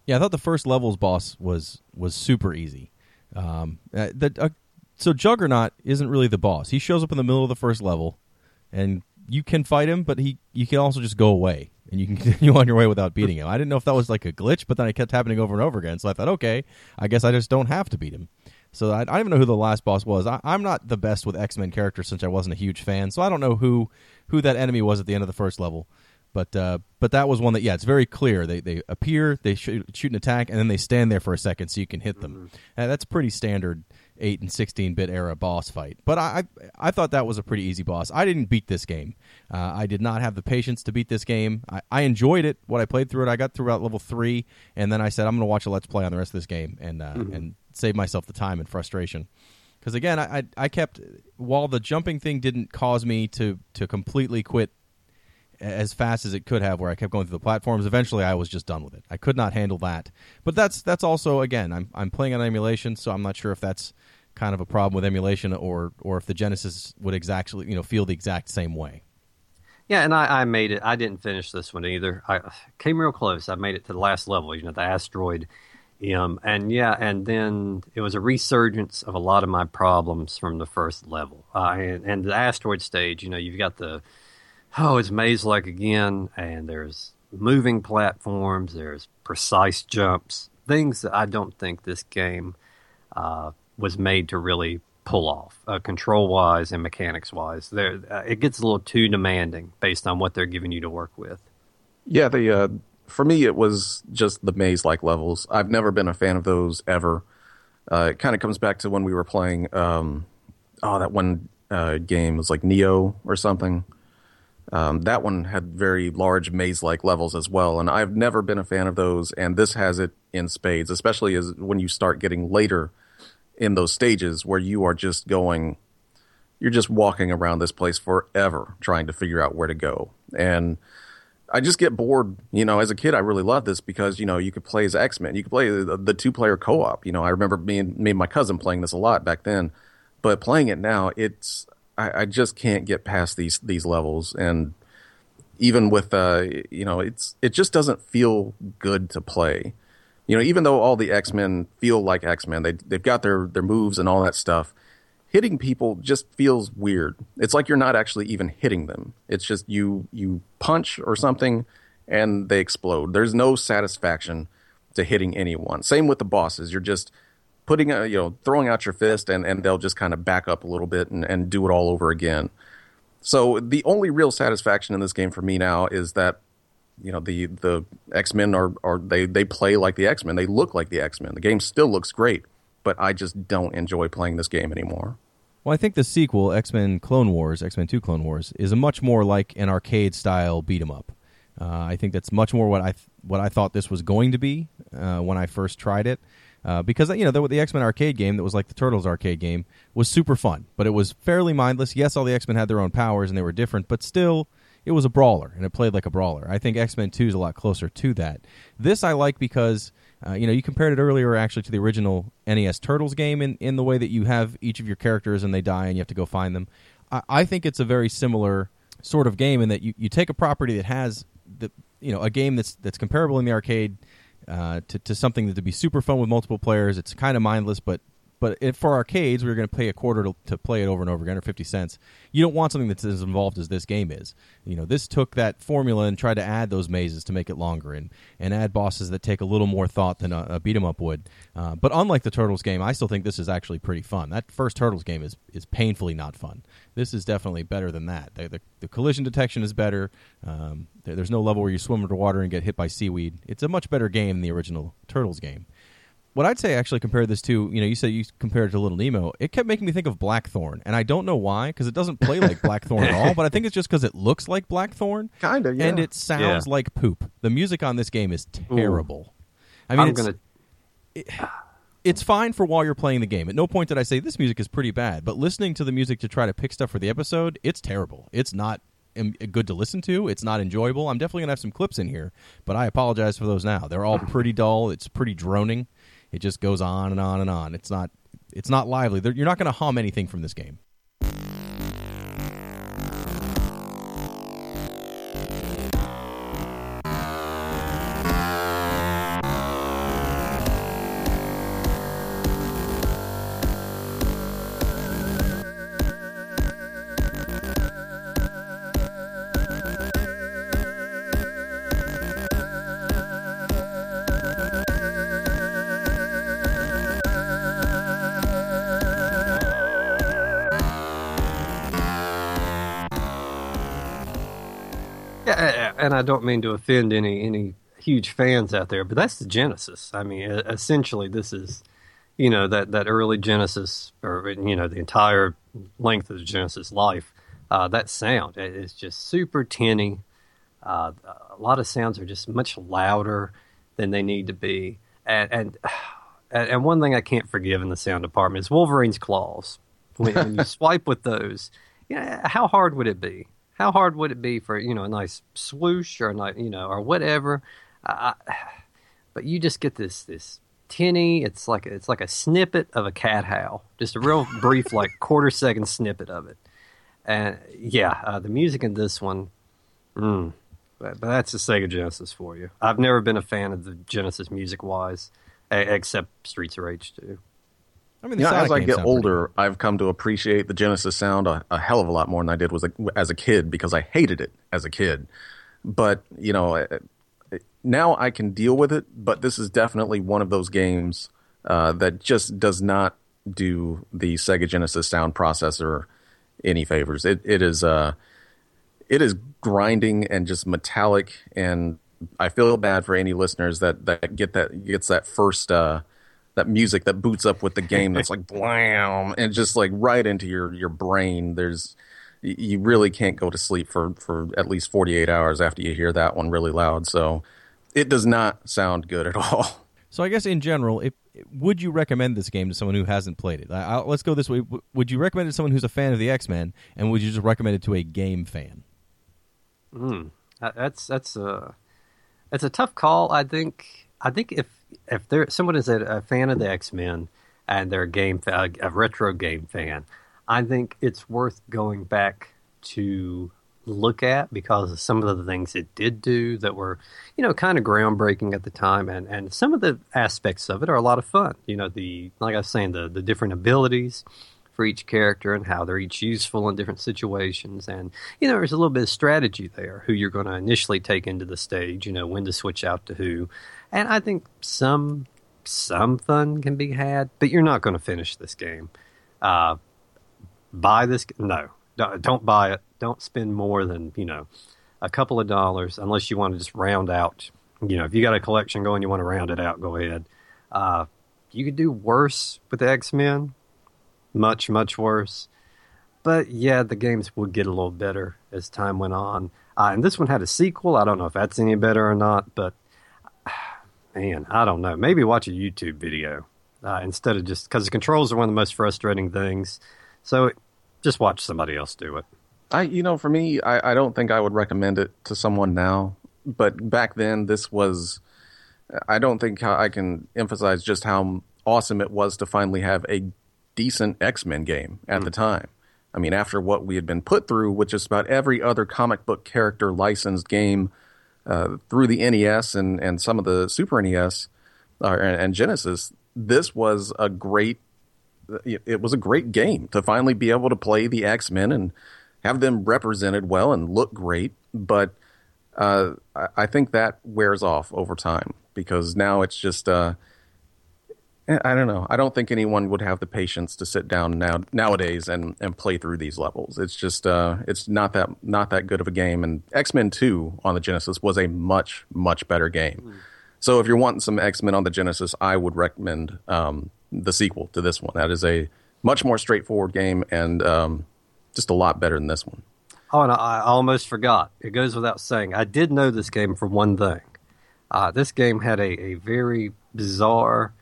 Yeah, I thought the first level's boss was was super easy. Um, uh, the, uh, so Juggernaut isn't really the boss. He shows up in the middle of the first level, and you can fight him, but he you can also just go away and you can <laughs> continue on your way without beating him. I didn't know if that was like a glitch, but then it kept happening over and over again. So I thought, okay, I guess I just don't have to beat him. So I, I don't even know who the last boss was. I, I'm not the best with X Men characters since I wasn't a huge fan, so I don't know who who that enemy was at the end of the first level. But uh, but that was one that yeah, it's very clear. They they appear, they shoot, shoot an attack, and then they stand there for a second so you can hit them. And that's pretty standard eight and sixteen bit era boss fight. But I, I I thought that was a pretty easy boss. I didn't beat this game. Uh, I did not have the patience to beat this game. I, I enjoyed it. What I played through it, I got through about level three, and then I said I'm going to watch a let's play on the rest of this game and uh, and save myself the time and frustration. Because again, I, I kept while the jumping thing didn't cause me to to completely quit as fast as it could have where I kept going through the platforms eventually I was just done with it. I could not handle that. But that's that's also again I'm I'm playing on emulation so I'm not sure if that's kind of a problem with emulation or or if the Genesis would exactly you know feel the exact same way. Yeah, and I, I made it. I didn't finish this one either. I came real close. I made it to the last level, you know, the asteroid M. And yeah, and then it was a resurgence of a lot of my problems from the first level. Uh, and, and the asteroid stage, you know, you've got the, oh, it's maze like again, and there's moving platforms, there's precise jumps, things that I don't think this game uh, was made to really pull off, uh, control wise and mechanics wise. There, uh, it gets a little too demanding based on what they're giving you to work with. Yeah, the uh, for me it was just the maze like levels. I've never been a fan of those ever. Uh, it kind of comes back to when we were playing. Um, oh, that one uh, game was like Neo or something. Um, that one had very large maze like levels as well, and I've never been a fan of those. And this has it in spades, especially as when you start getting later in those stages where you are just going, you're just walking around this place forever trying to figure out where to go. And I just get bored. You know, as a kid, I really loved this because you know you could play as X Men, you could play the, the two player co op. You know, I remember me and me and my cousin playing this a lot back then, but playing it now, it's I, I just can't get past these these levels, and even with uh, you know, it's it just doesn't feel good to play. You know, even though all the X Men feel like X Men, they they've got their their moves and all that stuff. Hitting people just feels weird. It's like you're not actually even hitting them. It's just you you punch or something and they explode. There's no satisfaction to hitting anyone. Same with the bosses. You're just putting a, you know throwing out your fist and, and they'll just kind of back up a little bit and, and do it all over again. So the only real satisfaction in this game for me now is that you know the the X Men are are they they play like the X Men. They look like the X Men. The game still looks great, but I just don't enjoy playing this game anymore. Well, I think the sequel, X Men Clone Wars, X Men Two Clone Wars, is a much more like an arcade style beat 'em up. Uh, I think that's much more what I th- what I thought this was going to be uh, when I first tried it. Uh, because you know the, the X Men arcade game that was like the Turtles arcade game was super fun, but it was fairly mindless. Yes, all the X Men had their own powers and they were different, but still, it was a brawler and it played like a brawler. I think X Men Two is a lot closer to that. This I like because uh, you know you compared it earlier actually to the original NES Turtles game in in the way that you have each of your characters and they die and you have to go find them. I, I think it's a very similar sort of game in that you, you take a property that has the you know a game that's that's comparable in the arcade uh, to to something that to be super fun with multiple players. It's kind of mindless, but but if for arcades, we are going to pay a quarter to, to play it over and over again, or fifty cents. You don't want something that's as involved as this game is. You know, this took that formula and tried to add those mazes to make it longer, and, and add bosses that take a little more thought than a, a beat 'em up would. Uh, but unlike the Turtles game, I still think this is actually pretty fun. That first Turtles game is is painfully not fun. This is definitely better than that. The, the, the collision detection is better. Um, there, there's no level where you swim underwater and get hit by seaweed. It's a much better game than the original Turtles game what I'd say actually compare this to, you know, you said you compared it to Little Nemo. It kept making me think of Blackthorne, and I don't know why because it doesn't play like Blackthorne at all. But I think it's just because it looks like Blackthorne, <laughs> Kinda, yeah. and it sounds Yeah. like poop. The music on this game is terrible. I mean, I'm it's, gonna. it's fine for while you're playing the game. At no point did I say this music is pretty bad, but listening to the music to try to pick stuff for the episode, it's terrible. It's not good to listen to. It's not enjoyable. I'm definitely gonna have some clips in here, but I apologize for those now. They're all <laughs> pretty dull. It's pretty droning. It just goes on and on and on. It's not. It's not lively. They're, you're not going to hum anything from this game. I don't mean to offend any any huge fans out there, but that's the Genesis. I mean, essentially, this is you know that that early Genesis, or you know the entire length of the Genesis life. Uh, that sound it's just super tinny. Uh, a lot of sounds are just much louder than they need to be, and and <sighs> and one thing I can't forgive in the sound department is Wolverine's claws. When, when you <laughs> swipe with those, yeah, how hard would it be? How hard would it be for you know a nice swoosh or a nice, you know or whatever? I, but you just get this this tinny. It's like it's like a snippet of a cat howl, just a real <laughs> brief like quarter second snippet of it. And yeah, uh, the music in this one, mm, but, but that's the Sega Genesis for you. I've never been a fan of the Genesis music wise, except Streets of Rage 2. I mean, the You know, as I get older, I've come to appreciate the Genesis sound a, a hell of a lot more than I did was a, as a kid because I hated it as a kid. But you know, eh, eh, now I can deal with it. But this is definitely one of those games uh, that just does not do the Sega Genesis sound processor any favors. It it is uh, it is grinding and just metallic, and I feel bad for any listeners that that get that gets that first. Uh, that music that boots up with the game that's <laughs> like blam and just like right into your your brain there's you really can't go to sleep for for at least 48 hours after you hear that one really loud so it does not sound good at <laughs> all So I guess in general, if, would you recommend this game to someone who hasn't played it? I, I, let's go this way. Would you recommend it to someone who's a fan of the X Men, and would you just recommend it to a game fan? Mm, that's that's a it's a tough call. I think I think if if there someone is a, a fan of the X Men and they're a game a, a retro game fan, I think it's worth going back to look at because of some of the things it did do that were you know kind of groundbreaking at the time and and some of the aspects of it are a lot of fun you know the like i was saying the the different abilities for each character and how they're each useful in different situations. And, you know, there's a little bit of strategy there, who you're going to initially take into the stage, you know, when to switch out to who. And I think some some fun can be had, but you're not going to finish this game. Uh, buy this? No, don't buy it. Don't spend more than, you know, a couple of dollars unless you want to just round out. You know, if you got a collection going, you want to round it out, go ahead. Uh, you could do worse with X Men, much much worse. But yeah, the games would get a little better as time went on. Uh, and this one had a sequel. I don't know if that's any better or not, but man, I don't know. Maybe watch a YouTube video uh, instead of just because the controls are one of the most frustrating things. So just watch somebody else do it. I, you know, for me, I, I don't think I would recommend it to someone now. But back then, this was. I don't think I can emphasize just how awesome it was to finally have a decent X Men game at the time. I mean, after what we had been put through with just about every other comic book character licensed game uh, through the NES and, and some of the Super NES uh, and, and Genesis, this was a great it was a great game to finally be able to play the X Men and have them represented well and look great. But uh, I, think that wears off over time because now it's just uh, I don't know. I don't think anyone would have the patience to sit down now nowadays and, and play through these levels. It's just uh, it's not that not that good of a game. And X Men Two on the Genesis was a much much better game. So if you're wanting some X Men on the Genesis, I would recommend um, the sequel to this one. That is a much more straightforward game and um, just a lot better than this one. Oh, and I, I almost forgot. It goes without saying. I did know this game for one thing. Uh, this game had a, a very bizarre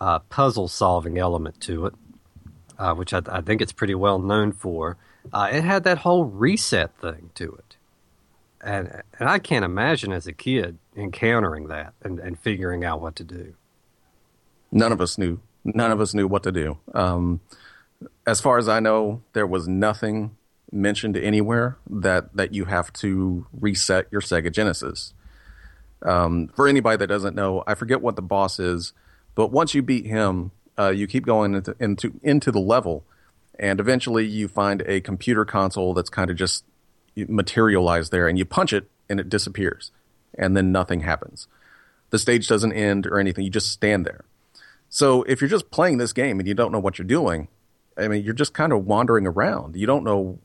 uh, puzzle solving element to it, uh, which I, I think it's pretty well known for. Uh, it had that whole reset thing to it. And, and I can't imagine as a kid encountering that and, and figuring out what to do. None of us knew. None of us knew what to do. Um, as far as I know, there was nothing mentioned anywhere that that you have to reset your Sega Genesis. Um, for anybody that doesn't know, I forget what the boss is, but once you beat him, uh, you keep going into, into into the level, and eventually you find a computer console that's kind of just materialized there, and you punch it, and it disappears, and then nothing happens. The stage doesn't end or anything; you just stand there. So if you're just playing this game and you don't know what you're doing, I mean, you're just kind of wandering around. You don't know,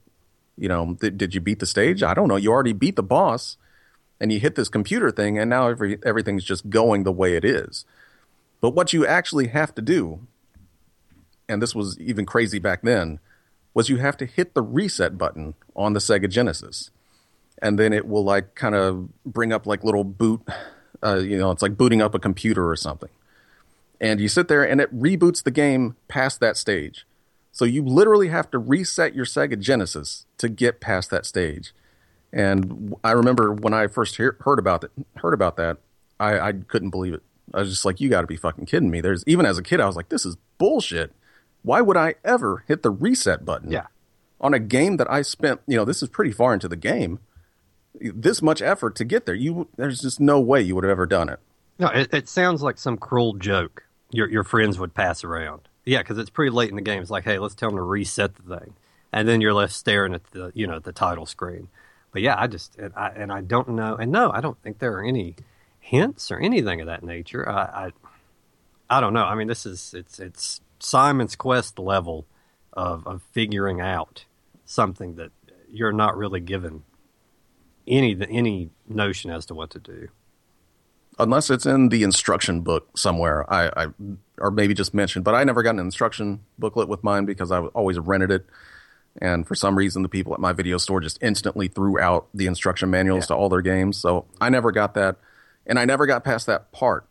you know, th- did you beat the stage? I don't know. You already beat the boss, and you hit this computer thing, and now every, everything's just going the way it is. But what you actually have to do, and this was even crazy back then, was you have to hit the reset button on the Sega Genesis, and then it will like kind of bring up like little boot, uh, you know, it's like booting up a computer or something. And you sit there, and it reboots the game past that stage. So you literally have to reset your Sega Genesis to get past that stage. And I remember when I first hear, heard about it, heard about that, I, I couldn't believe it. I was just like, "You got to be fucking kidding me!" There's even as a kid, I was like, "This is bullshit. Why would I ever hit the reset button Yeah. on a game that I spent? You know, this is pretty far into the game. This much effort to get there. You there's just no way you would have ever done it. No, it, it sounds like some cruel joke your your friends would pass around. Yeah, because it's pretty late in the game. It's like, hey, let's tell them to reset the thing, and then you're left staring at the you know the title screen. But yeah, I just and I, and I don't know, and no, I don't think there are any hints or anything of that nature. I, I I don't know. I mean, this is it's it's Simon's Quest level of of figuring out something that you're not really given any any notion as to what to do. unless it's in the instruction book somewhere. I, I or maybe just mentioned, but I never got an instruction booklet with mine because I always rented it. And for some reason, the people at my video store just instantly threw out the instruction manuals to all their games. So I never got that, and I never got past that part.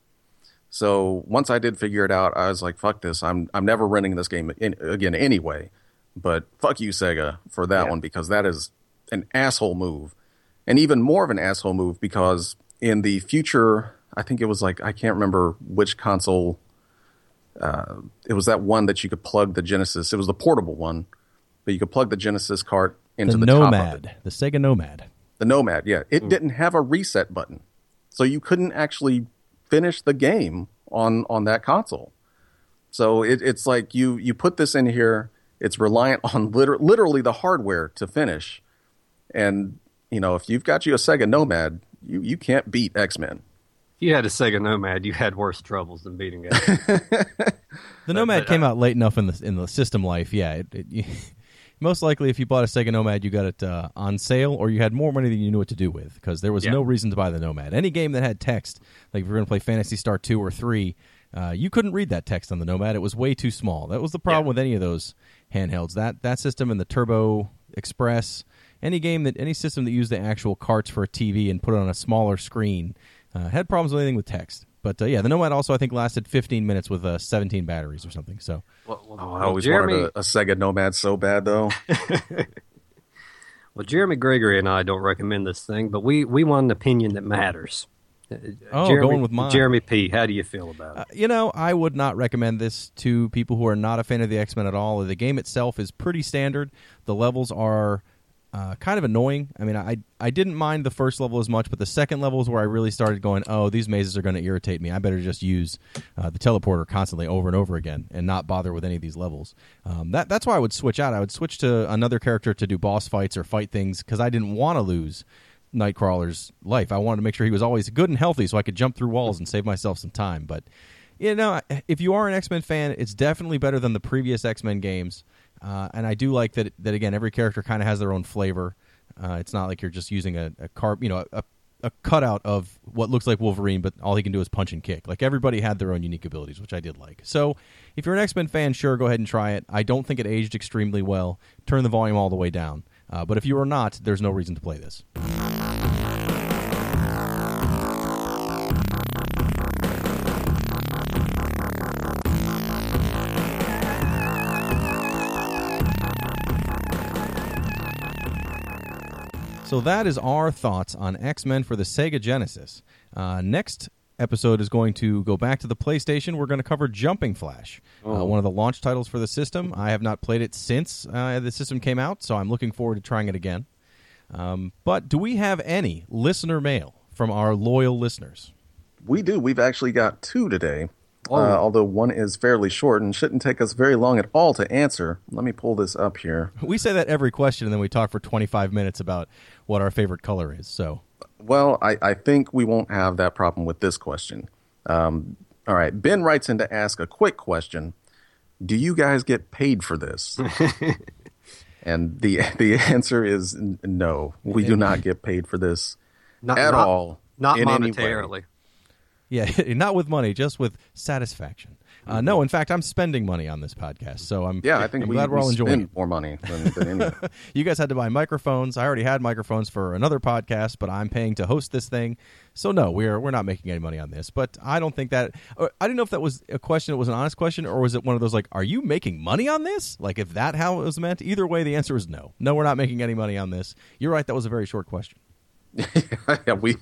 So once I did figure it out, I was like, "Fuck this! I'm I'm never renting this game in, again anyway." But fuck you, Sega, for that Yeah. one because that is an asshole move, and even more of an asshole move because in the future, I think it was like I can't remember which console. Uh, it was that one that you could plug the Genesis. It was the portable one, but you could plug the Genesis cart into the the, top of it. Nomad, the Sega Nomad. The Nomad, yeah, it didn't have a reset button, so you couldn't actually finish the game on on that console. So it, it's like you you put this in here. It's reliant on <laughs> liter- literally the hardware to finish, and you know if you've got you a Sega Nomad, you you can't beat X Men. If you had a Sega Nomad, you had worse troubles than beating it. <laughs> The Nomad but, came uh, out late enough in the in the system life. Yeah, it, it, you, most likely if you bought a Sega Nomad, you got it uh, on sale, or you had more money than you knew what to do with, because there was Yeah. no reason to buy the Nomad. Any game that had text, like if you're going to play Phantasy Star two or three, Uh, you couldn't read that text on the Nomad; it was way too small. That was the problem Yeah. with any of those handhelds. That that system and the Turbo Express, any game that any system that used the actual carts for a TV and put it on a smaller screen uh, had problems with anything with text. But uh, yeah, the Nomad also I think lasted 15 minutes with uh, 17 batteries or something. So Well, well, Oh, I always Jeremy, wanted a, a Sega Nomad so bad, though. <laughs> well, Jeremy Gregory and I don't recommend this thing, but we, we want an opinion that matters. Uh, Oh, Jeremy, going with mine. Jeremy P. How do you feel about it? Uh, you know, I would not recommend this to people who are not a fan of the X Men at all. The game itself is pretty standard. The levels are uh, kind of annoying. I mean, I I didn't mind the first level as much, but the second level is where I really started going, oh, these mazes are going to irritate me. I better just use uh, the teleporter constantly over and over again and not bother with any of these levels. Um, that that's why I would switch out. I would switch to another character to do boss fights or fight things because I didn't want to lose. Nightcrawler's life. I wanted to make sure he was always good and healthy so I could jump through walls and save myself some time. But you know, if you are an X Men fan, it's definitely better than the previous X Men games. Uh, and I do like that. That again, every character kind of has their own flavor. Uh, it's not like you're just using a, a you know, a, a cutout of what looks like Wolverine, but all he can do is punch and kick. Like everybody had their own unique abilities, which I did like. So if you're an X Men fan, sure, go ahead and try it. I don't think it aged extremely well. Turn the volume all the way down. Uh, but if you are not, there's no reason to play this. So that is our thoughts on X Men for the Sega Genesis. Uh, next episode is going to go back to the PlayStation. We're going to cover Jumping Flash, uh, one of the launch titles for the system. I have not played it since uh, the system came out, so I'm looking forward to trying it again. Um, but do we have any listener mail from our loyal listeners? We do. We've actually got two today. Oh. Uh, although one is fairly short and shouldn't take us very long at all to answer. Let me pull this up here. We say that every question, and then we talk for 25 minutes about what our favorite color is. So Well, I, I think we won't have that problem with this question. Um, all right. Ben writes in to ask a quick question Do you guys get paid for this? <laughs> and the the answer is n- no. We do not get paid for this Not, at not- all. Not in any monetarily. <laughs> Yeah, not with money, just with satisfaction. Uh, no, in fact, I'm spending money on this podcast, so I'm Yeah, I think I'm we, glad we're we all enjoying it. more money than, than. <laughs> You guys had to buy microphones. I already had microphones for another podcast, but I'm paying to host this thing. So no, we're we're not making any money on this. But I don't think that I didn't know if that was a question It was an honest question or was it one of those like, are you making money on this? Like if that how it was meant. Either way, the answer is no. No, we're not making any money on this. You're right. That was a very short question. <laughs> yeah, we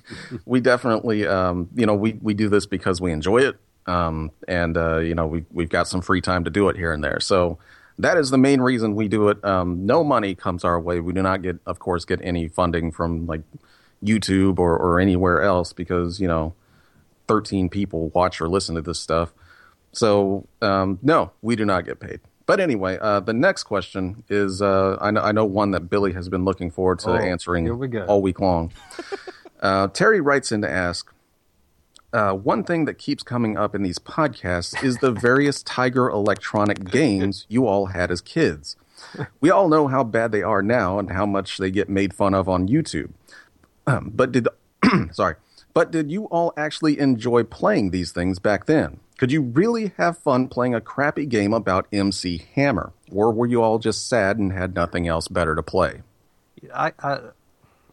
we definitely um, you know we we do this because we enjoy it, um, and uh, you know we we've got some free time to do it here and there. So that is the main reason we do it. Um, no money comes our way. We do not get, of course, get any funding from like YouTube or or anywhere else because you know thirteen people watch or listen to this stuff. So um, no, we do not get paid. But anyway, uh, the next question is uh, I, know, I know one that Billy has been looking forward to Oh, answering we all week long. <laughs> uh, Terry writes in to ask uh, one thing that keeps coming up in these podcasts is the various <laughs> Tiger electronic games you all had as kids. We all know how bad they are now and how much they get made fun of on YouTube. Um, but did <clears throat> sorry, but did you all actually enjoy playing these things back then? Could you really have fun playing a crappy game about MC Hammer, or were you all just sad and had nothing else better to play? I, I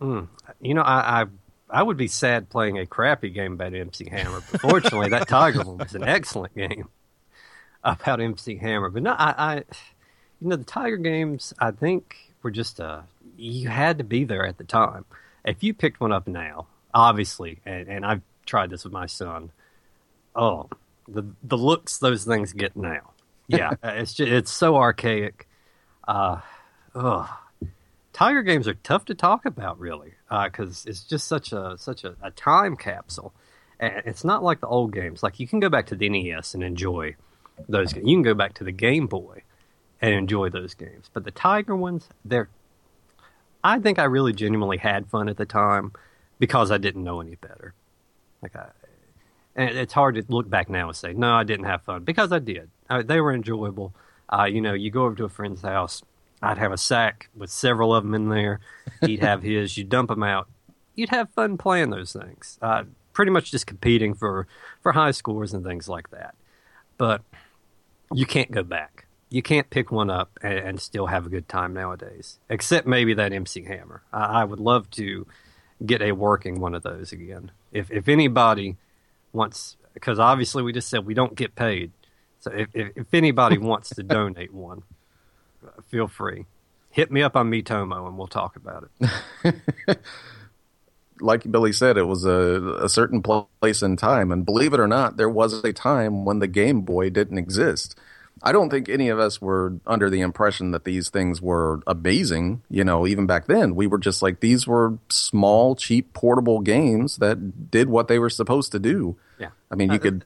mm, you know, I, I I would be sad playing a crappy game about MC Hammer. But fortunately, that <laughs> Tiger one was an excellent game about MC Hammer. But no, I, I you know, the Tiger games, I think were just uh, you had to be there at the time. If you picked one up now, obviously, and, and I've tried this with my son. Oh, the the looks those things get now. <laughs> Yeah, it's just, it's so archaic. Uh, ugh. Tiger games are tough to talk about, really, because it's just such a such a, a time capsule. And it's not like the old games. Like you can go back to the NES and enjoy those. You can go back to the Game Boy and enjoy those games. But the Tiger ones, they're. I think I really genuinely had fun at the time because I didn't know any better. Like I, and it's hard to look back now and say no, I didn't have fun because I did. Uh, they were enjoyable. Uh, you know, you go over to a friend's house. I'd have a sack with several of them in there. He'd have his. <laughs> You dump them out. You'd have fun playing those things. Uh, pretty much just competing for for high scores and things like that. but you can't go back. You can't pick one up and, and still have a good time nowadays, except maybe that MC Hammer. I, I would love to get a working one of those again. If if anybody wants, because obviously we just said we don't get paid, so if if, if anybody <laughs> wants to donate one, feel free. Hit me up on Miitomo and we'll talk about it. <laughs> like Billy said, it was a, a certain place in time. And believe it or not, there was a time when the Game Boy didn't exist. I don't think any of us were under the impression that these things were amazing. You know, even back then, we were just like, these were small, cheap, portable games that did what they were supposed to do. Yeah. I mean, you could,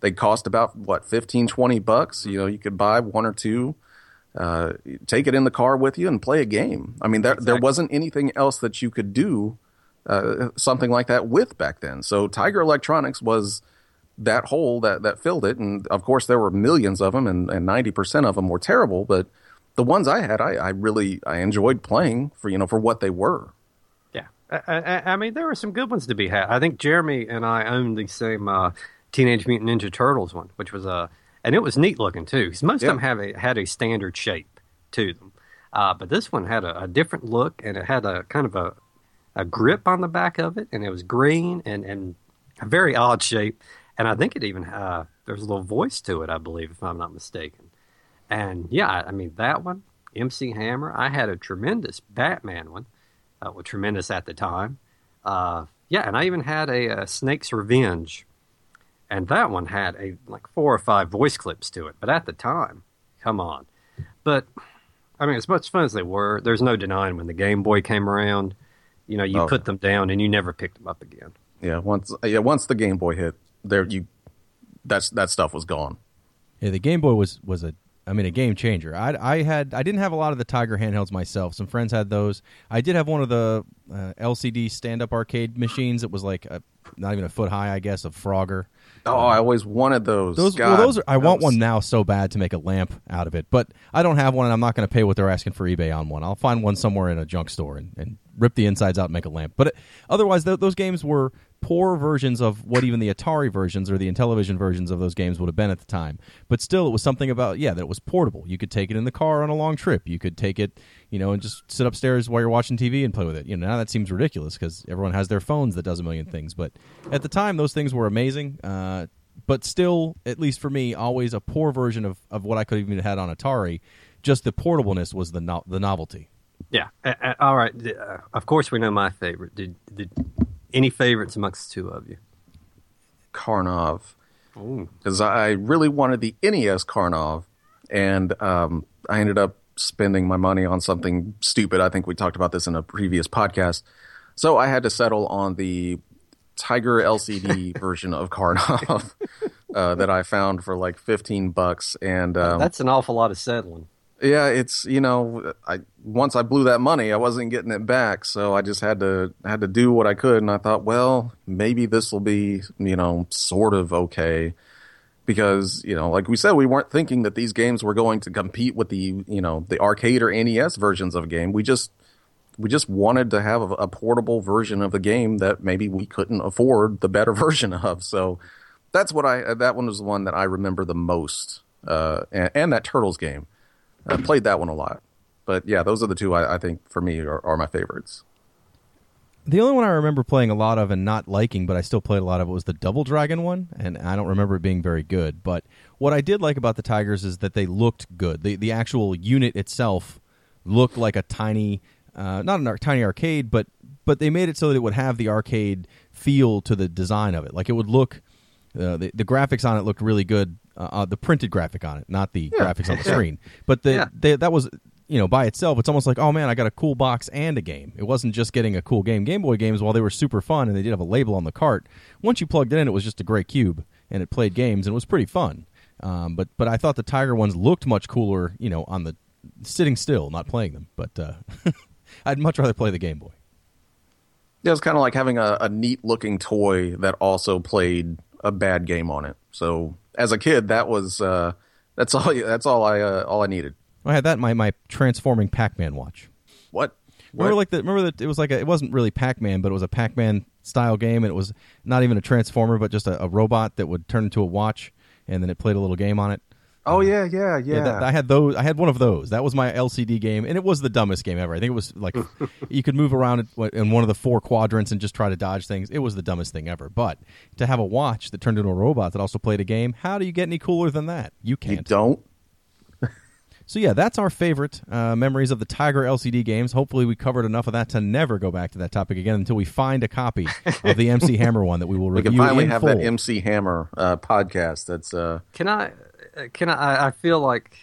they cost about, what, 15, 20 bucks? You know, you could buy one or two. Uh, take it in the car with you and play a game. I mean, there there wasn't anything else that you could do uh, something like that with back then. So Tiger Electronics was that hole that that filled it, and of course there were millions of them, and and ninety percent of them were terrible. But the ones I had, I, I really I enjoyed playing for you know for what they were. Yeah, I, I, I mean, there were some good ones to be had. I think Jeremy and I owned the same uh, Teenage Mutant Ninja Turtles one, which was a, and it was neat looking too. Because most Yeah. of them have a, had a standard shape to them, uh, but this one had a, a different look, and it had a kind of a, a grip on the back of it, and it was green and and a very odd shape, and I think it even uh, there's a little voice to it, I believe, if I'm not mistaken. And yeah, I I mean that one, MC Hammer. I had a tremendous Batman one, uh, well, tremendous at the time. Uh, yeah, and I even had a, uh Snake's Revenge, and that one had a like four or five voice clips to it. But at the time, come on. But I mean, as much fun as they were, there's no denying when the Game Boy came around. You know, you Oh. put them down and you never picked them up again. Yeah, once yeah once the Game Boy hit, there you that's that stuff was gone. Yeah, the Game Boy was was a I mean a game changer. I I had I didn't have a lot of the Tiger handhelds myself. Some friends had those. I did have one of the uh, LCD stand up arcade machines. It was like a, not even a foot high, I guess, of Frogger. Oh, I always wanted those. Those God, well, those are, I want was- one now so bad to make a lamp out of it, but I don't have one, and I'm not going to pay what they're asking for eBay on one. I'll find one somewhere in a junk store and, and rip the insides out and make a lamp. But it, otherwise, th- those games were poor versions of what even the Atari versions or the Intellivision versions of those games would have been at the time. But still, it was something about yeah that it was portable. You could take it in the car on a long trip. You could take it, you know, and just sit upstairs while you're watching TV and play with it. You know, now that seems ridiculous because everyone has their phones that does a million things. But at the time, those things were amazing. Uh, but still, at least for me, always a poor version of, of what I could have even had on Atari. Just the portableness was the no- the novelty. Yeah. Uh, all right. Uh, of course, we know my favorite. Did, did any favorites amongst the two of you? Karnov. Because I really wanted the NES Karnov, and um, I ended up spending my money on something stupid. I think we talked about this in a previous podcast. So I had to settle on the Tiger LCD <laughs> version of Karnov uh, that I found for like fifteen bucks, and um, That's an awful lot of settling. Yeah, it's you know, I once I blew that money, I wasn't getting it back, so I just had to had to do what I could, and I thought, well, maybe this will be you know sort of okay, because you know, like we said, we weren't thinking that these games were going to compete with the you know the arcade or NES versions of a game. We just we just wanted to have a, a portable version of the game that maybe we couldn't afford the better <laughs> version of. So that's what I that one was the one that I remember the most, uh, and, and that Turtles game. I played that one a lot. But yeah, those are the two I, I think for me are, are my favorites. The only one I remember playing a lot of and not liking, but I still played a lot of it was the Double Dragon one, and I don't remember it being very good. But what I did like about the Tigers is that they looked good. The the actual unit itself looked like a tiny, uh, not a ar- tiny arcade, but but they made it so that it would have the arcade feel to the design of it. Like it would look, uh, the the graphics on it looked really good. Uh, uh, the printed graphic on it, not the graphics on the <laughs> screen. But the, Yeah. that was you know by itself. It's almost like oh man, I got a cool box and a game. It wasn't just getting a cool game. Game Boy games, while they were super fun and they did have a label on the cart, once you plugged it in, it was just a gray cube and it played games and it was pretty fun. Um, but but I thought the Tiger ones looked much cooler, you know, on the sitting still, not playing them. But uh, <laughs> I'd much rather play the Game Boy. Yeah, it's kind of like having a, a neat looking toy that also played a bad game on it. So as a kid, that was uh, that's all <laughs> that's all I uh, all I needed. I had that in my my transforming Pac-Man watch. What? Remember like the remember that it was like a, it wasn't really Pac-Man, but it was a Pac-Man style game, and it was not even a transformer, but just a, a robot that would turn into a watch. and then it played a little game on it. Oh yeah, yeah, yeah. that- I had those. I had one of those. That was my LCD game, and it was the dumbest game ever. I think it was like <laughs> you could move around in one of the four quadrants and just try to dodge things. It was the dumbest thing ever. But to have a watch that turned into a robot that also played a game, how do you get any cooler than that? You you can't. don't. <laughs> So yeah, that's our favorite uh, memories of the Tiger LCD games. Hopefully, we covered enough of that to never go back to that topic again until we find a copy of the MC Hammer one that we will <laughs> We review can finally in have full. that MC Hammer uh, podcast. That's uh, Can I? Can I? I feel like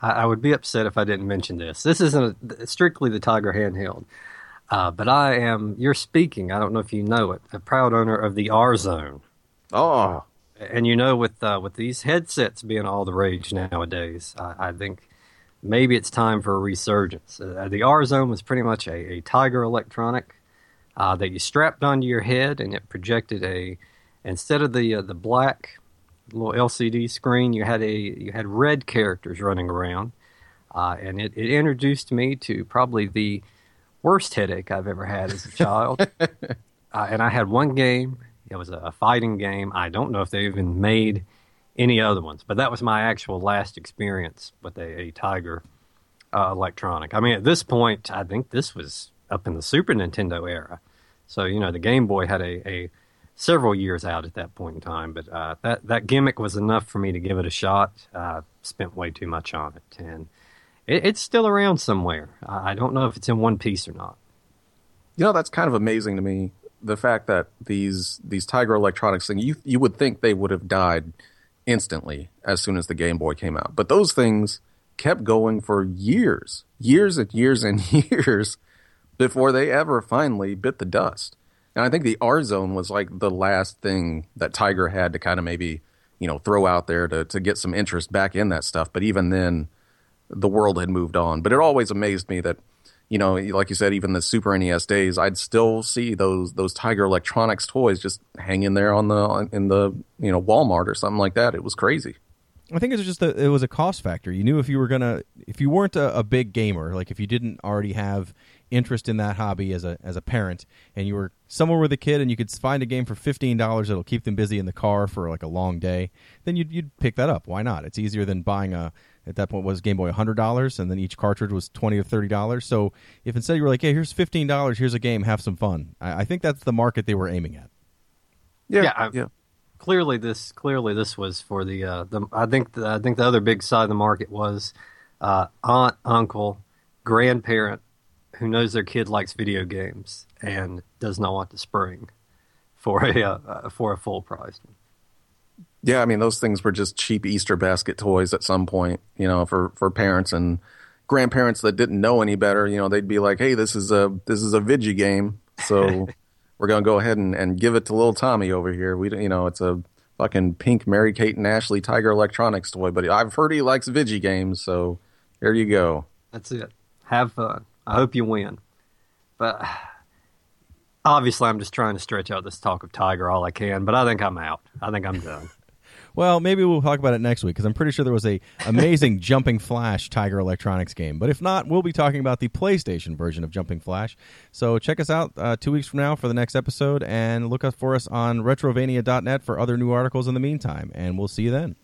I, I would be upset if I didn't mention this. This isn't a, strictly the Tiger handheld, uh, but I am. You're speaking. I don't know if you know it. A proud owner of the R Zone, oh, and you know with uh, with these headsets being all the rage nowadays, I, I think maybe it's time for a resurgence. Uh, the R Zone was pretty much a, a Tiger electronic uh, that you strapped onto your head, and it projected a instead of the uh, the black little LCD screen, you had a you had red characters running around, uh, and it, it introduced me to probably the worst headache I've ever had as a <laughs> child. uh, and I had one game. It was a, fighting game. I don't know if they even made any other ones, but that was my actual last experience with a, a Tiger uh, electronic. I mean, at this point, I think this was up in the Super Nintendo era. So you know, the Game Boy had a, a several years out at that point in time, but uh, that that gimmick was enough for me to give it a shot. Uh, spent way too much on it, and it, it's still around somewhere. I don't know if it's in one piece or not. you know that's kind of amazing to me. The fact that these these Tiger Electronics thing, you you would think they would have died instantly as soon as the Game Boy came out, but those things kept going for years, years and years and <laughs> years before they ever finally bit the dust. And I think the R Zone was like the last thing that Tiger had to kind of maybe, you know, throw out there to, to get some interest back in that stuff. But even then, the world had moved on. But it always amazed me that, you know, like you said, even the Super NES days, I'd still see those those Tiger Electronics toys just hanging there on the in the you know Walmart or something like that. It was crazy. I think it was just a, it was a cost factor. You knew if you were gonna if you weren't a, a big gamer, like if you didn't already have interest in that hobby as a as a parent, and you were somewhere with a kid and you could find a game for fifteen dollars that'll keep them busy in the car for like a long day, then you'd you'd pick that up. Why not? It's easier than buying a at that point was Game Boy hundred dollars, and then each cartridge was twenty or thirty dollars. So if instead you were like, hey, here's fifteen dollars, here's a game, have some fun. I, I think that's the market they were aiming at. Yeah, Yeah, I- yeah. clearly this clearly this was for the uh, the I think the, I think the other big side of the market was uh, aunt, uncle, grandparent who knows their kid likes video games and does not want to spring for a uh, uh, for a full price. Yeah, I mean those things were just cheap Easter basket toys at some point, you know, for for parents and grandparents that didn't know any better, you know, they'd be like, "Hey, this is a this is a Vigi game, so <laughs> we're gonna go ahead and, and give it to little Tommy over here. We, don't- you know, it's a fucking pink Mary Kate and Ashley Tiger Electronics toy, but I've heard he likes Vigi games, so here you go. That's it. Have fun. I hope you win. But obviously, I'm just trying to stretch out this talk of Tiger all I can. But I think I'm out. I think I'm done. <laughs> Well, maybe we'll talk about it next week because I'm pretty sure there was a amazing <laughs> Jumping Flash Tiger Electronics game. But if not, we'll be talking about the PlayStation version of Jumping Flash. So check us out uh, two weeks from now for the next episode, and look up for us on retrovania.net for other new articles in the meantime. And we'll see you then.